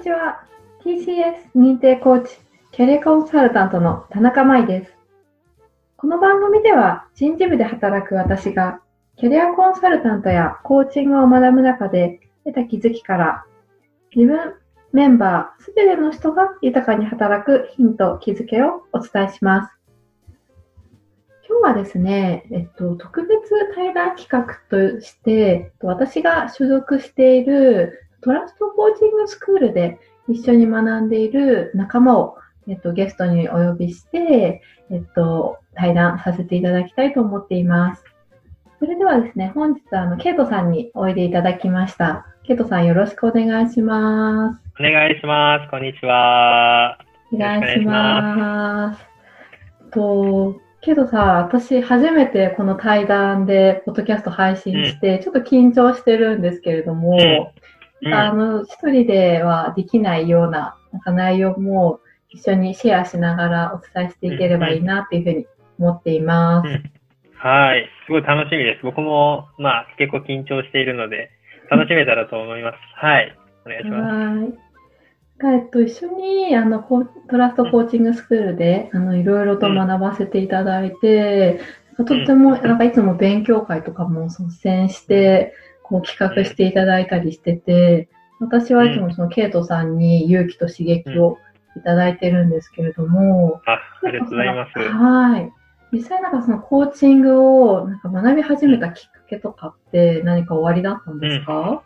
にちは。TCS 認定コーチ、キャリアコンサルタントの田中舞です。この番組では人事部で働く私が、キャリアコンサルタントやコーチングを学ぶ中で得た気づきから、自分、メンバー、すべての人が豊かに働くヒント、気づけをお伝えします。今日はですね、えっと、特別対談企画として、私が所属しているトラストコーチングスクールで一緒に学んでいる仲間を、えっと、ゲストにお呼びして、えっと、対談させていただきたいと思っています。それではですね、本日あの、ケイトさんにおいでいただきました。ケイトさんよろしくお願いします。お願いします。こんにちは。お願いします。と、けどさ、私初めてこの対談でポッドキャスト配信して、ちょっと緊張してるんですけれども、うん、あの、一人ではできないような、なんか内容も一緒にシェアしながらお伝えしていければいいなっていうふうに思っています。うんうん、はい。すごい楽しみです。僕も、まあ、結構緊張しているので、楽しめたらと思います。はい。お願いします。はい。えっと、一緒にあのトラストコーチングスクールであのいろいろと学ばせていただいて、とってもなんかいつも勉強会とかも率先してこう企画していただいたりしてて、私はいつもそのケイトさんに勇気と刺激をいただいてるんですけれども、あありがとうございます。はい。実際なんかそのコーチングをなんか学び始めたきっかけとかって何か終わりだったんですか、うん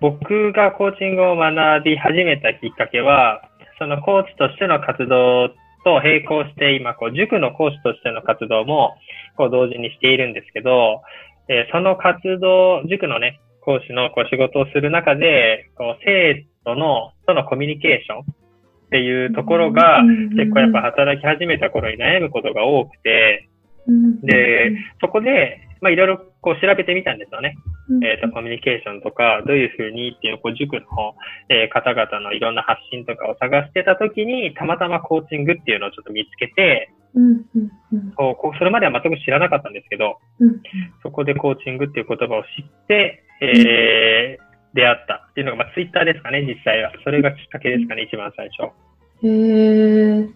僕がコーチングを学び始めたきっかけは、そのコーチとしての活動と並行して今、こう、塾の講師としての活動も、こう、同時にしているんですけど、えー、その活動、塾のね、講師のこう仕事をする中で、こう、生徒の、とのコミュニケーションっていうところが、結構やっぱ働き始めた頃に悩むことが多くて、で、そこで、まあ、いろいろこう調べてみたんですよね。うん、えっ、ー、と、コミュニケーションとか、どういうふうにっていう、こう、塾の、えー、方々のいろんな発信とかを探してたときに、たまたまコーチングっていうのをちょっと見つけて、うんうんうん、こうそれまでは全く知らなかったんですけど、うんうん、そこでコーチングっていう言葉を知って、えー、出会ったっていうのが、まあ、ツイッターですかね、実際は。それがきっかけですかね、一番最初。へえ。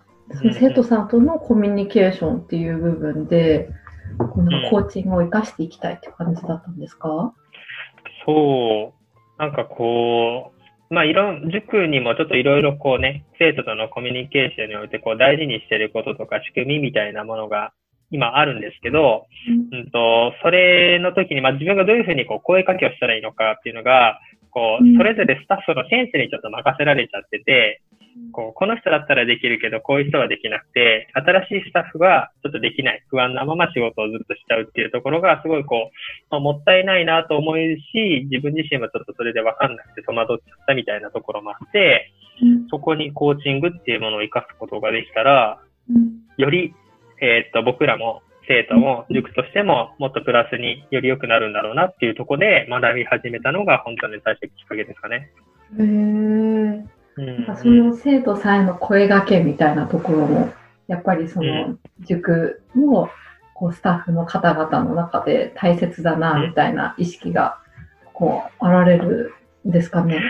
生徒さんとのコミュニケーションっていう部分で、このコーチングを生かしていきたいって感じだったんですか、そう。なんかこう、まあ、いろん、塾にもちょっといろいろこうね、生徒とのコミュニケーションにおいてこう大事にしてることとか仕組みみたいなものが今あるんですけど、うん、うんと、それの時に、まあ、自分がどういうふうにこう声かけをしたらいいのかっていうのが、こう、それぞれスタッフのセンスにちょっと任せられちゃってて、こう、この人だったらできるけど、こういう人はできなくて、新しいスタッフがちょっとできない、不安なまま仕事をずっとしちゃうっていうところが、すごいこう、まあ、もったいないなと思うし、自分自身もちょっとそれでわかんなくて戸惑っちゃったみたいなところもあって、そこにコーチングっていうものを活かすことができたら、より、えー、っと、僕らも生徒も塾としてももっとプラスにより良くなるんだろうなっていうところで学び始めたのが本当に最初きっかけですかね。へーうん、その生徒さんへの声がけみたいなところも、やっぱりその塾のこうスタッフの方々の中で大切だな、みたいな意識が、こう、あられるんですかね。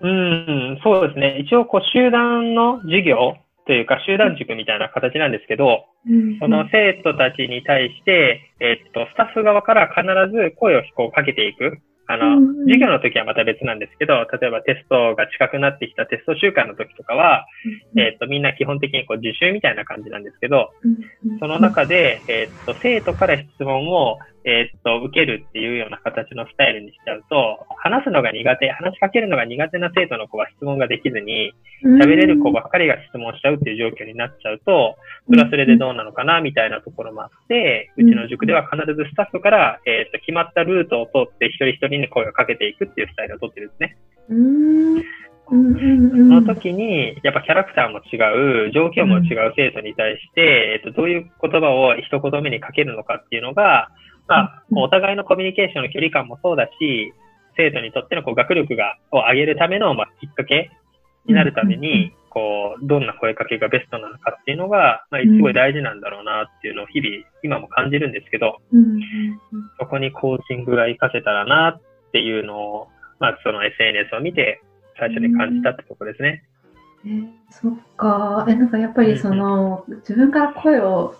うん、そうですね。一応、こう、集団の授業というか、集団塾みたいな形なんですけど、うん、その生徒たちに対して、えっと、スタッフ側から必ず声をこうかけていく。あの、授業の時はまた別なんですけど、例えばテストが近くなってきたテスト週間の時とかは、えっ、と、みんな基本的にこう自習みたいな感じなんですけど、その中で、えっ、と、生徒から質問を、えっ、と、受けるっていうような形のスタイルにしちゃうと、話すのが苦手、話しかけるのが苦手な生徒の子は質問ができずに、喋れる子ばっかりが質問しちゃうっていう状況になっちゃうと、それはそれでどうなのかなみたいなところもあって、うちの塾では必ずスタッフから、えっ、と、決まったルートを通って一人一人に声をかけていくっていうスタイルをとってるんですね。その時に、やっぱキャラクターも違う、状況も違う生徒に対して、えっと、どういう言葉を一言目にかけるのかっていうのが、まあ、お互いのコミュニケーションの距離感もそうだし、生徒にとってのこう学力が、を上げるための、まあ、きっかけになるために、こう、どんな声かけがベストなのかっていうのが、まあ、すごい大事なんだろうなっていうのを日々、今も感じるんですけど、そこにコーチングが活かせたらなっていうのを、まあ、その SNS を見て最初に感じたってとこですね。えー、そっか。え、なんかやっぱりその、自分から声を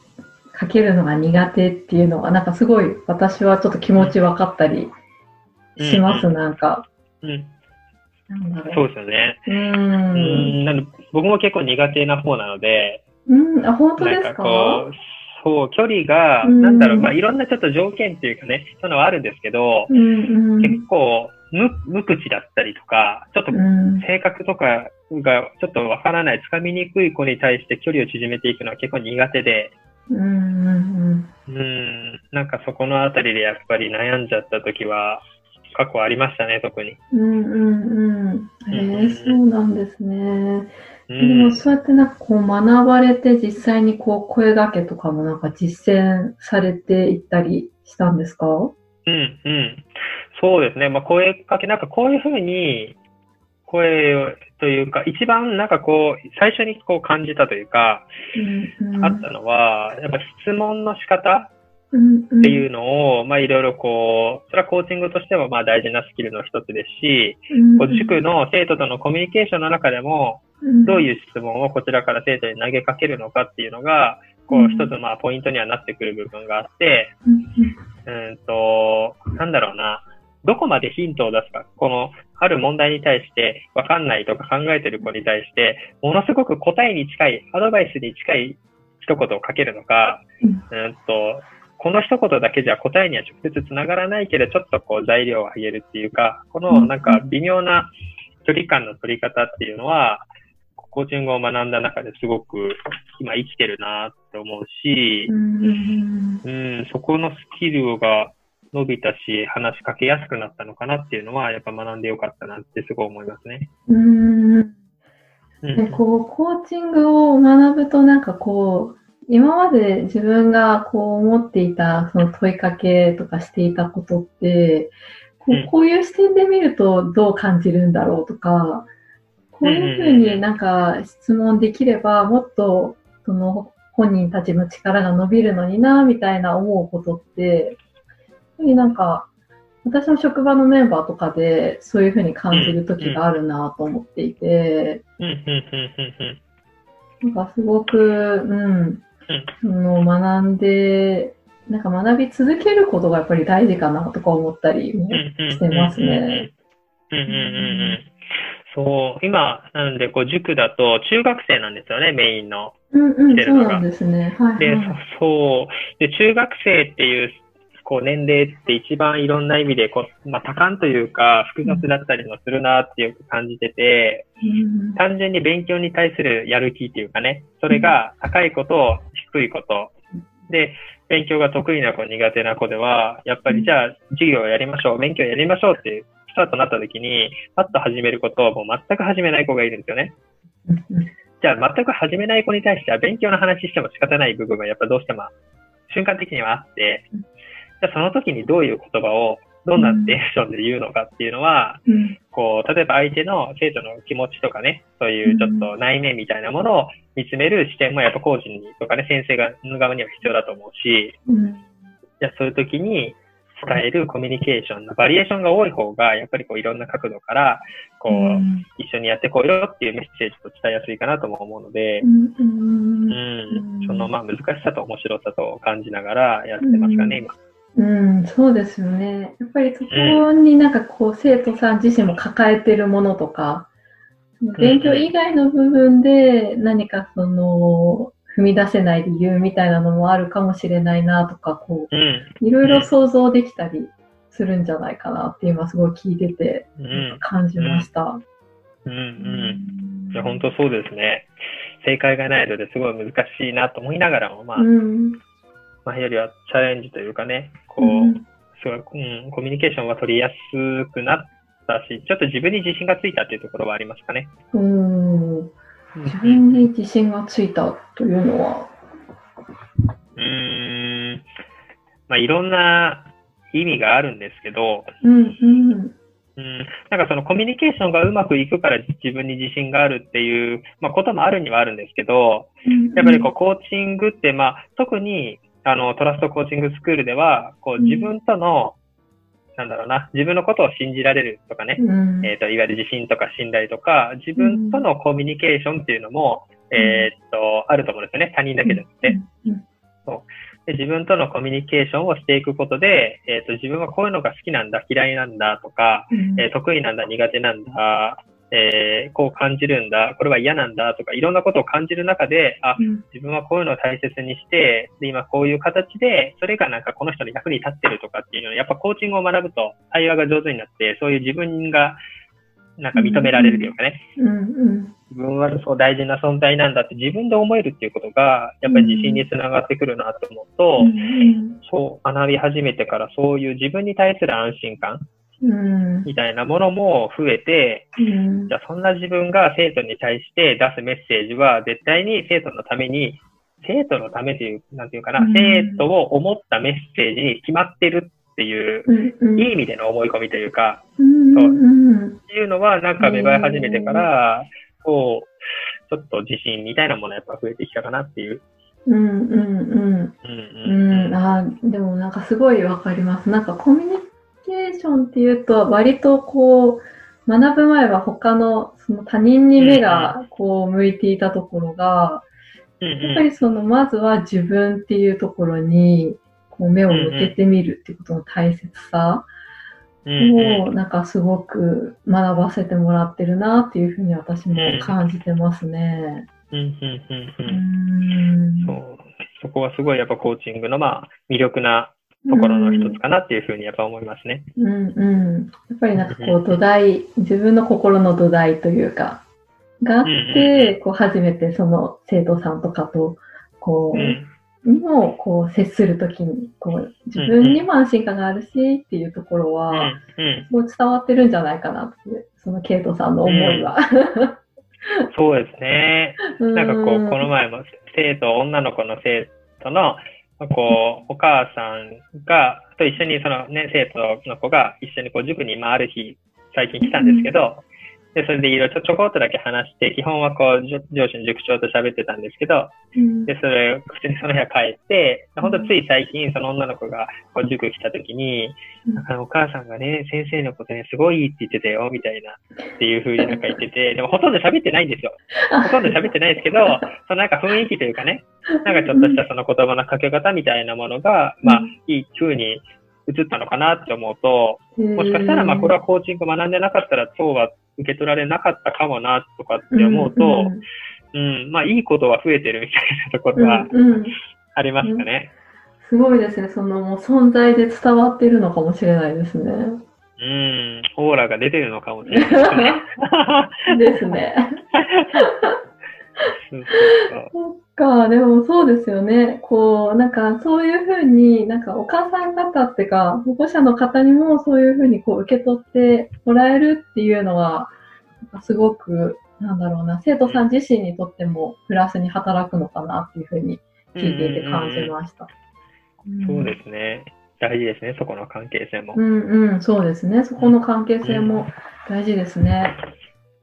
かけるのが苦手っていうのは、なんかすごい私はちょっと気持ち分かったりします、うん、なんか。うん。なんだろう。そうですよね。うん。うんなん僕も結構苦手な方なので。うん、あ、本当ですか？そう、距離が、なんだろう、まあ、いろんなちょっと条件っていうかね、そういうのはあるんですけど、うんうん、結構、無、無口だったりとか、ちょっと性格とかがちょっとわからない、つかみにくい子に対して距離を縮めていくのは結構苦手で、うん、うん、なんかそこのあたりでやっぱり悩んじゃった時は、過去ありましたね、特に。うんうんうん。えー、そうなんですね。でもそうやってなんかこう学ばれて実際にこう声掛けとかもなんか実践されていったりしたんですか？うんうん。そうですね。まあ声かけ、なんかこういうふうに声というか、一番なんかこう、最初にこう感じたというか、うんうん、あったのは、やっぱ質問の仕方っていうのを、まあいろいろこう、それはコーチングとしてもまあ大事なスキルの一つですし、こう塾の生徒とのコミュニケーションの中でも、どういう質問をこちらから生徒に投げかけるのかっていうのが、こう一つまあポイントにはなってくる部分があって、うんと、なんだろうな、どこまでヒントを出すか、このある問題に対してわかんないとか考えてる子に対して、ものすごく答えに近い、アドバイスに近い一言をかけるのか、うん。と、この一言だけじゃ答えには直接つながらないけど、ちょっとこう材料をあげるっていうか、このなんか微妙な距離感の取り方っていうのは、コーチングを学んだ中ですごく今生きてるなって思うし、うん、うん、そこのスキルが伸びたし、話しかけやすくなったのかなっていうのは、やっぱ学んでよかったなってすごい思いますね。うん。うん、こう、コーチングを学ぶとなんかこう、今まで自分がこう思っていたその問いかけとかしていたことって、こうこういう視点で見るとどう感じるんだろうとか、こういうふうになんか質問できればもっとその本人たちの力が伸びるのにな、みたいな思うことって、ぱりなんか私の職場のメンバーとかでそういうふうに感じる時があるなと思っていて、なんかすごく、うん、その学んで、なんか学び続けることがやっぱり大事かなとか思ったりもしてますね。そう、今、なんで、こう、塾だと中学生なんですよね、メインの。うんうん、そうなんですね。はい、はい、で、そう。で、中学生っていうこう年齢って一番いろんな意味でこう、まあ、多感というか複雑だったりもするなっていう感じてて、うん、単純に勉強に対するやる気っていうかね、それが高いこと低いこと、で、勉強が得意な子苦手な子では、やっぱりじゃあ授業をやりましょう、勉強やりましょうっていうスタートになった時に、パッと始めることをもう全く始めない子がいるんですよね。じゃあ全く始めない子に対しては勉強の話しても仕方ない部分がやっぱどうしても瞬間的にはあって、じゃあその時にどういう言葉をどんなテンションで言うのかっていうのは、うん、こう、例えば相手の生徒の気持ちとかね、そういうちょっと内面みたいなものを見つめる視点もやっぱコーチにとかね、先生がの側には必要だと思うし、うん、じゃあそういう時に伝えるコミュニケーションのバリエーションが多い方が、やっぱりこういろんな角度から、こう、うん、一緒にやってこうよっていうメッセージを伝えやすいかなとも思うので、うん、うん、そのまあ難しさと面白さと感じながらやってますかね、今。うん、そうですよね。やっぱりそこになんかこう、生徒さん自身も抱えてるものとか、勉強以外の部分で何かその、踏み出せない理由みたいなのもあるかもしれないなとか、こう、いろいろ想像できたりするんじゃないかなって今すごい聞いてて、感じました。うん、うん、いや、本当そうですね。正解がないのですごい難しいなと思いながらも、まあ、うん、前よりはチャレンジというかね、こう、うん、すごい、うん、コミュニケーションは取りやすくなったし、ちょっと自分に自信がついたっていうところはありますかね。うん。自分に自信がついたというのは？うん、まあ、いろんな意味があるんですけど、うんうん。うん、なんかそのコミュニケーションがうまくいくから自分に自信があるっていう、まあ、こともあるにはあるんですけど、やっぱりこうコーチングって、まあ、特にあの、トラストコーチングスクールでは、こう、自分との、なんだろうな、自分のことを信じられるとかね、うん、えっ、ー、と、いわゆる自信とか信頼とか、自分とのコミュニケーションっていうのも、うん、えっと、あると思うんですよね。他人だけじゃなくて。そう。で自分とのコミュニケーションをしていくことで、えっ、ー、と、自分はこういうのが好きなんだ、嫌いなんだとか、え得意なんだ、苦手なんだ、えー、こう感じるんだ、これは嫌なんだとか、いろんなことを感じる中で、あ、自分はこういうのを大切にして、で、今こういう形で、それがなんかこの人の役に立ってるとかっていうのは、やっぱコーチングを学ぶと対話が上手になって、そういう自分がなんか認められるというかね、うんうん、自分はそう大事な存在なんだって自分で思えるっていうことが、やっぱり自信につながってくるなと思うと、うん、そう、学び始めてからそういう自分に対する安心感、みたいなものも増えて、うん、じゃあそんな自分が生徒に対して出すメッセージは絶対に生徒のために、生徒のためという、なんていうかな、うん、生徒を思ったメッセージに決まってるっていう、うん、いい意味での思い込みというか、そう、っていうのはなんか芽生え始めてから、こう、ちょっと自信みたいなものやっぱ増えてきたかなっていう。うんうんうん。うんうん、あでもなんかすごいわかります。なんかコミュニョンっていうと、割とこう、学ぶ前は他のその他人に目がこう向いていたところが、やっぱりそのまずは自分っていうところにこう目を向けてみるっていうことの大切さをなんかすごく学ばせてもらってるなっていうふうに私も感じてますね。そこはすごいやっぱコーチングのまあ魅力なところの一つかなっていうふうにやっぱ思いますね。うんうん。やっぱりなんかこう土台、自分の心の土台というか、があって、こう初めてその生徒さんとかと、こう、にもこう接するときに、こう自分にも安心感があるしっていうところは、すごい伝わってるんじゃないかなってそのケイトさんの思いは。そうですね。なんかこう、この前も生徒、女の子の生徒のこう、お母さんが、と一緒にそのね、生徒の子が一緒にこう塾に回る日、最近来たんですけど、で、それでいろいろちょこっとだけ話して、基本はこう、上司の塾長と喋ってたんですけど、うん、で、それ、普通にその部屋帰って、本当つい最近、その女の子がこう塾来た時に、なんかお母さんがね、先生のことね、すごいいいって言ってたよ、みたいな、っていう風になんか言ってて、でもほとんど喋ってないんですよ。ほとんど喋ってないですけど、そのなんか雰囲気というかね、なんかちょっとしたその言葉のかけ方みたいなものが、まあ、いい風に映ったのかなって思うと、もしかしたらまあこれはコーチング学んでなかったらそうは受け取られなかったかもなとかって思うと、うん、うん、まあいいことは増えてるみたいなところはありますかね。すごいですね。そのもう存在で伝わってるのかもしれないですね。うん、オーラが出てるのかもしれない ですね。ですね。そ っか、でもそうですよね。こう、なんかそういうふうに、なんかお母さん方っていうか、保護者の方にもそういうふうにこう受け取ってもらえるっていうのは、すごく、なんだろうな、生徒さん自身にとってもプラスに働くのかなっていうふうに聞いていて感じました。そうですね。大事ですね、そこの関係性も。うんうん、そうですね。そこの関係性も大事ですね。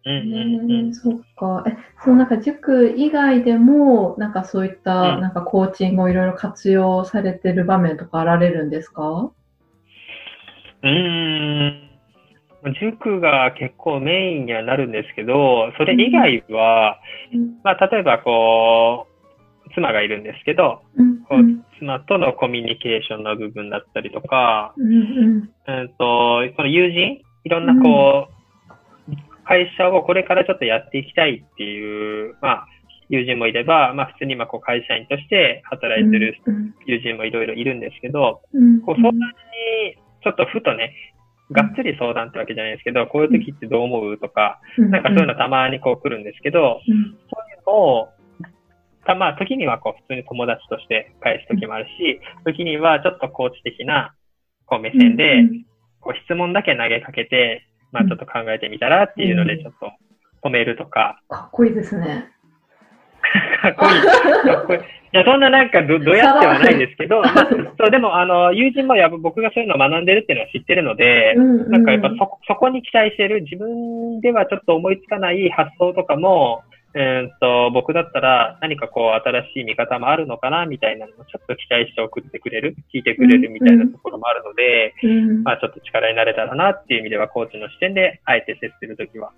うんそっか。え、そのなんか塾以外でも、なんかそういった、なんかコーチングをいろいろ活用されてる場面とかあられるんですか？うん。塾が結構メインにはなるんですけど、それ以外は、うん、まあ例えばこう、妻がいるんですけど、うん。こう妻とのコミュニケーションの部分だったりとか、うん、うん、とこの友人、いろんなこう、会社をこれからちょっとやっていきたいっていう、まあ、友人もいれば、まあ普通に今こう会社員として働いてる友人もいろいろいるんですけど、こう相談にちょっとふとね、がっつり相談ってわけじゃないですけど、こういう時ってどう思うとか、なんかそういうのたまにこう来るんですけど、そういうのを、たまあ時にはこう普通に友達として返す時もあるし、時にはちょっとコーチ的なこう目線で、こう質問だけ投げかけて、まあちょっと考えてみたらっていうので、ちょっと止めるとか。かっこいいですね。かっこいい。かっこいい。いや、そんななんかど、どやってはないんですけど、まあ、そう、でも、あの、友人もやっぱ僕がそういうのを学んでるっていうのは知ってるので、うんうん、なんかやっぱそ、そこに期待してる自分ではちょっと思いつかない発想とかも、えー、っと、僕だったら何かこう新しい見方もあるのかなみたいなのもちょっと期待して送ってくれる、聞いてくれるみたいなところもあるので、うん、まあちょっと力になれたらなっていう意味ではコーチの視点であえて接するときは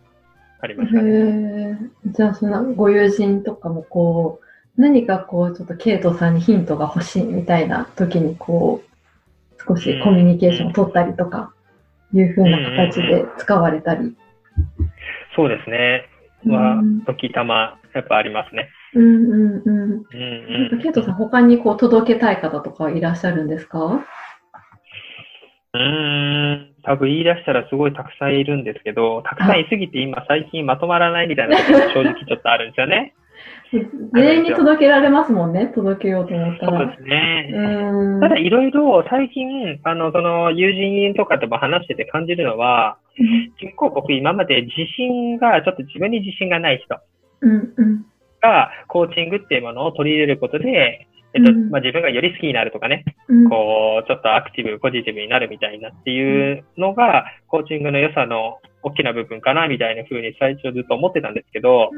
ありましたね。じゃあそのご友人とかもこう、何かこうちょっとケイトさんにヒントが欲しいみたいな時にこう、少しコミュニケーションを取ったりとか、いうふうな形で使われたり。そうですね。は、時たま、やっぱありますね。うんうんうん。うんうん、ケイトさん、他にこう届けたい方とかいらっしゃるんですか？うん、多分言い出したらすごいたくさんいるんですけど、たくさんいすぎて今最近まとまらないみたいなことが正直ちょっとあるんですよね。全員に届けられますもんね、届けようと思ったら。そうですね。ただいろいろ最近、あの、その友人とかとも話してて感じるのは、結構僕今まで自信が、ちょっと自分に自信がない人が、コーチングっていうものを取り入れることで、えっと、まあ、自分がより好きになるとかね、こう、ちょっとアクティブ、ポジティブになるみたいなっていうのが、コーチングの良さの大きな部分かな、みたいな風に最初ずっと思ってたんですけど、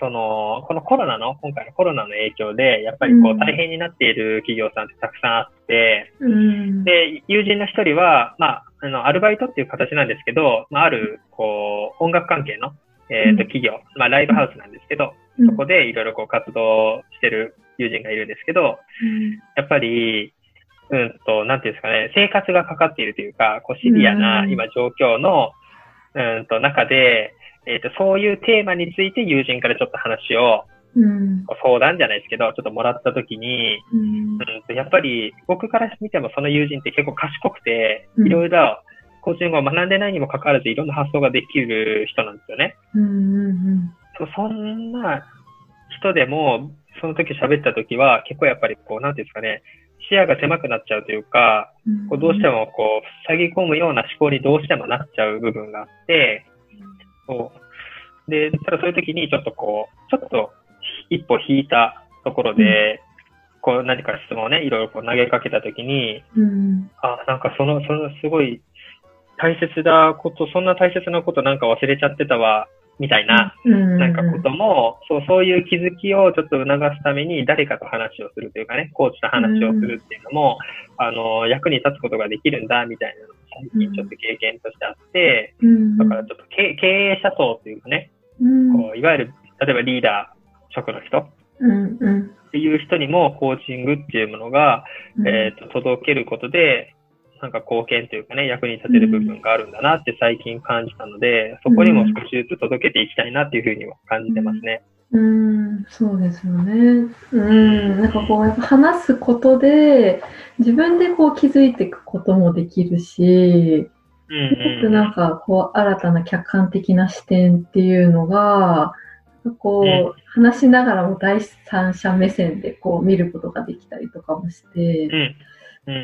その、このコロナの、今回のコロナの影響で、やっぱりこう大変になっている企業さんってたくさんあって、うん、で、友人の一人は、まあ、あの、アルバイトっていう形なんですけど、まあ、ある、こう、音楽関係の、えっ、ー、と、企業、まあ、ライブハウスなんですけど、そこでいろいろこう活動してる友人がいるんですけど、やっぱり、うんと、なんていうんですかね、生活がかかっているというか、こうシビアな今状況の、うんと、中で、えっ、ー、と、そういうテーマについて友人からちょっと話を、うん、相談じゃないですけど、ちょっともらったときに、うん、うん、やっぱり僕から見てもその友人って結構賢くて、いろいろコーチングを学んでないにもかかわらずいろんな発想ができる人なんですよね。うんうんうん、そんな人でも、その時喋った時は結構やっぱりこう、なんていうんですかね、視野が狭くなっちゃうというか、こうどうしてもこう、塞ぎ込むような思考にどうしてもなっちゃう部分があって、そう。で、ただそういう時にちょっとこう、ちょっと一歩引いたところで、こう何か質問をね、いろいろこう投げかけた時に、うん、あ、なんかその、そのすごい大切なこと、そんな大切なことなんか忘れちゃってたわ、みたいな、なんかことも、そう、そういう気づきをちょっと促すために誰かと話をするというかね、コーチと話をするっていうのも、あの、役に立つことができるんだ、みたいなのも最近ちょっと経験としてあって、だからちょっと経営者層っていうかね、こういわゆる、例えばリーダー、職の人、っていう人にもコーチングっていうものが、えっ、と、届けることで、なんか貢献というかね、役に立てる部分があるんだなって最近感じたので、そこにも少しずつ届けていきたいなっていうふうには感じてますね。うん、そうですよね。うん、なんかこう、やっぱ話すことで、自分でこう気づいていくこともできるし、うんうん、なんかこう、新たな客観的な視点っていうのが、こう、うん、話しながらも第三者目線でこう見ることができたりとかもして、うん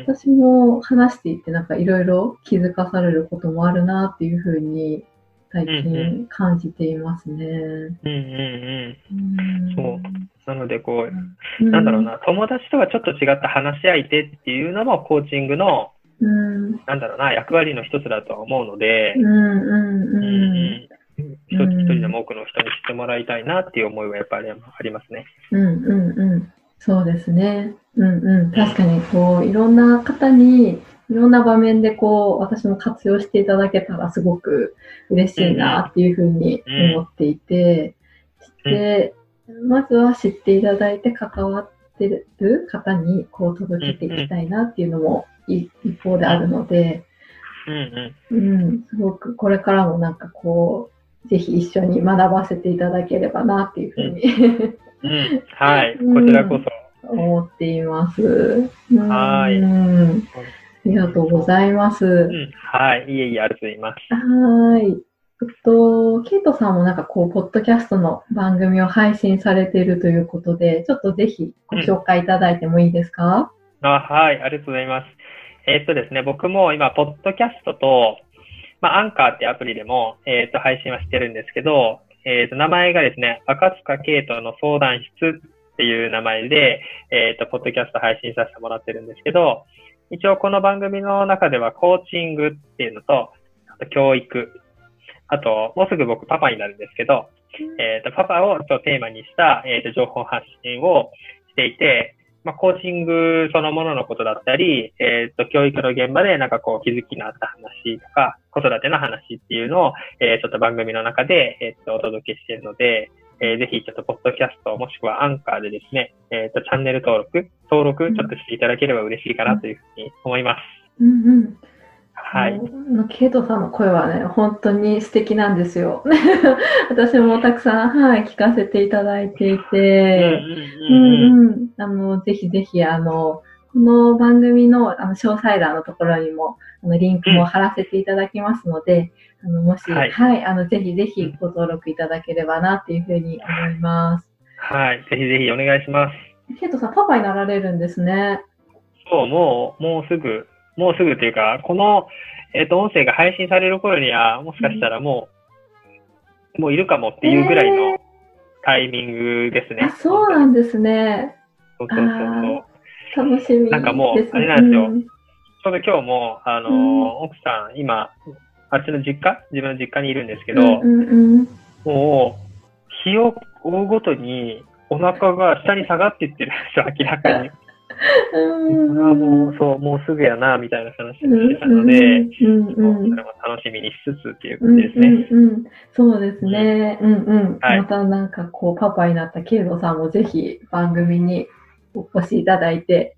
私も話していて、なんかいろいろ気づかされることもあるなっていうふうに最近感じていますね。うんうんうん。そう。なのでこう、うん、なんだろうな、友達とはちょっと違った話し相手っていうのもコーチングの、うん、なんだろうな、役割の一つだとは思うので、うんうんうん一人一人でも多くの人に知ってもらいたいなっていう思いはやっぱりありますね。うんうんうん。そうですね。うんうん。確かに、こう、いろんな方に、いろんな場面でこう、私も活用していただけたらすごく嬉しいなっていうふうに思っていて、で、まずは知っていただいて関わってる方にこう届けていきたいなっていうのも一方であるので、うん、すごくこれからもなんかこう、ぜひ一緒に学ばせていただければなっていうふうにうん、はい、こちらこそ。思っています。はい。ありがとうございます。うん、はい。いえいえ、ありがとうございます。はい。えっと、ケイトさんもなんかこう、ポッドキャストの番組を配信されているということで、ちょっとぜひご紹介いただいてもいいですか、うん、あはい、ありがとうございます。えー、っとですね、僕も今、ポッドキャストと、まあ、アンカーってアプリでも、えー、っと、配信はしてるんですけど、えっ、ー、と、名前がですね、赤塚ケイトの相談室っていう名前で、えっ、ー、と、ポッドキャスト配信させてもらってるんですけど、一応この番組の中ではコーチングっていうのと、あと教育、あと、もうすぐ僕パパになるんですけど、えっ、と、パパをテーマにした、えっ、と、情報発信をしていて、まあ、コーチングそのもののことだったり、えっ、と、教育の現場でなんかこう気づきのあった話とか、子育ての話っていうのを、えちょっと番組の中で、えっ、と、お届けしているので、えー、ぜひちょっとポッドキャストもしくはアンカーでですね、えっ、と、チャンネル登録、登録ちょっとしていただければ嬉しいかなというふうに思います。うんうん。はい。ケイトさんの声はね、本当に素敵なんですよ。私もたくさん、はい、聞かせていただいていて、うんうん。あの、ぜひぜひ、あの、この番組のあの詳細欄のところにも、あの、リンクも貼らせていただきますので、あの、もし、はい、はい、あの、ぜひぜひご登録いただければな、っていうふうに思います。はい、ぜひぜひお願いします。ケイトさん、パパになられるんですね。そう、もう、もうすぐ、もうすぐっていうか、この、えっ、ー、と、音声が配信される頃には、もしかしたらもう、うん、もういるかもっていうぐらいのタイミングですね。あ、そうなんですね。そうそうそうそう。楽しみ、ね、なんかもう、あれなんですよ。うん、ちょうど今日も、あの、うん、奥さん、今、あっちの実家？自分の実家にいるんですけど、うんうんうん、もう、日を追うごとに、お腹が下に下がっていってるんですよ、明らかに。うん、もう、そう、もうすぐやな、みたいな話をしてたので、それも楽しみにしつつっていうことですね。うんうんうん、そうですね。うんうん。はい、またなんかこう、パパになったケイドさんもぜひ番組にお越しいただいて、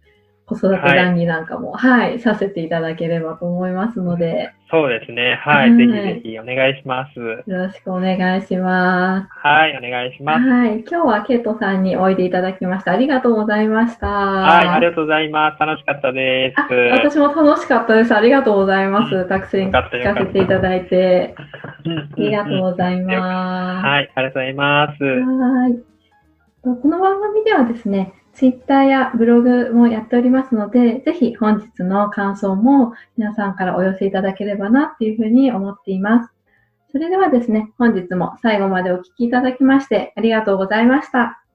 子育て談義なんかも、はい、はい、させていただければと思いますので。そうですね。はい。はい、ぜひぜひお願いします。よろしくお願いします。はい、お願いします。はい。今日はケイトさんにおいでいただきました。ありがとうございました。はい、ありがとうございます。楽しかったです。私も楽しかったです。ありがとうございます。たくさん聞かせていただいて。ありがとうございます。はい、ありがとうございます。はい。この番組ではですね、ツイッターやブログもやっておりますので、ぜひ本日の感想も皆さんからお寄せいただければなっていうふうに思っています。それではですね、本日も最後までお聴きいただきましてありがとうございました。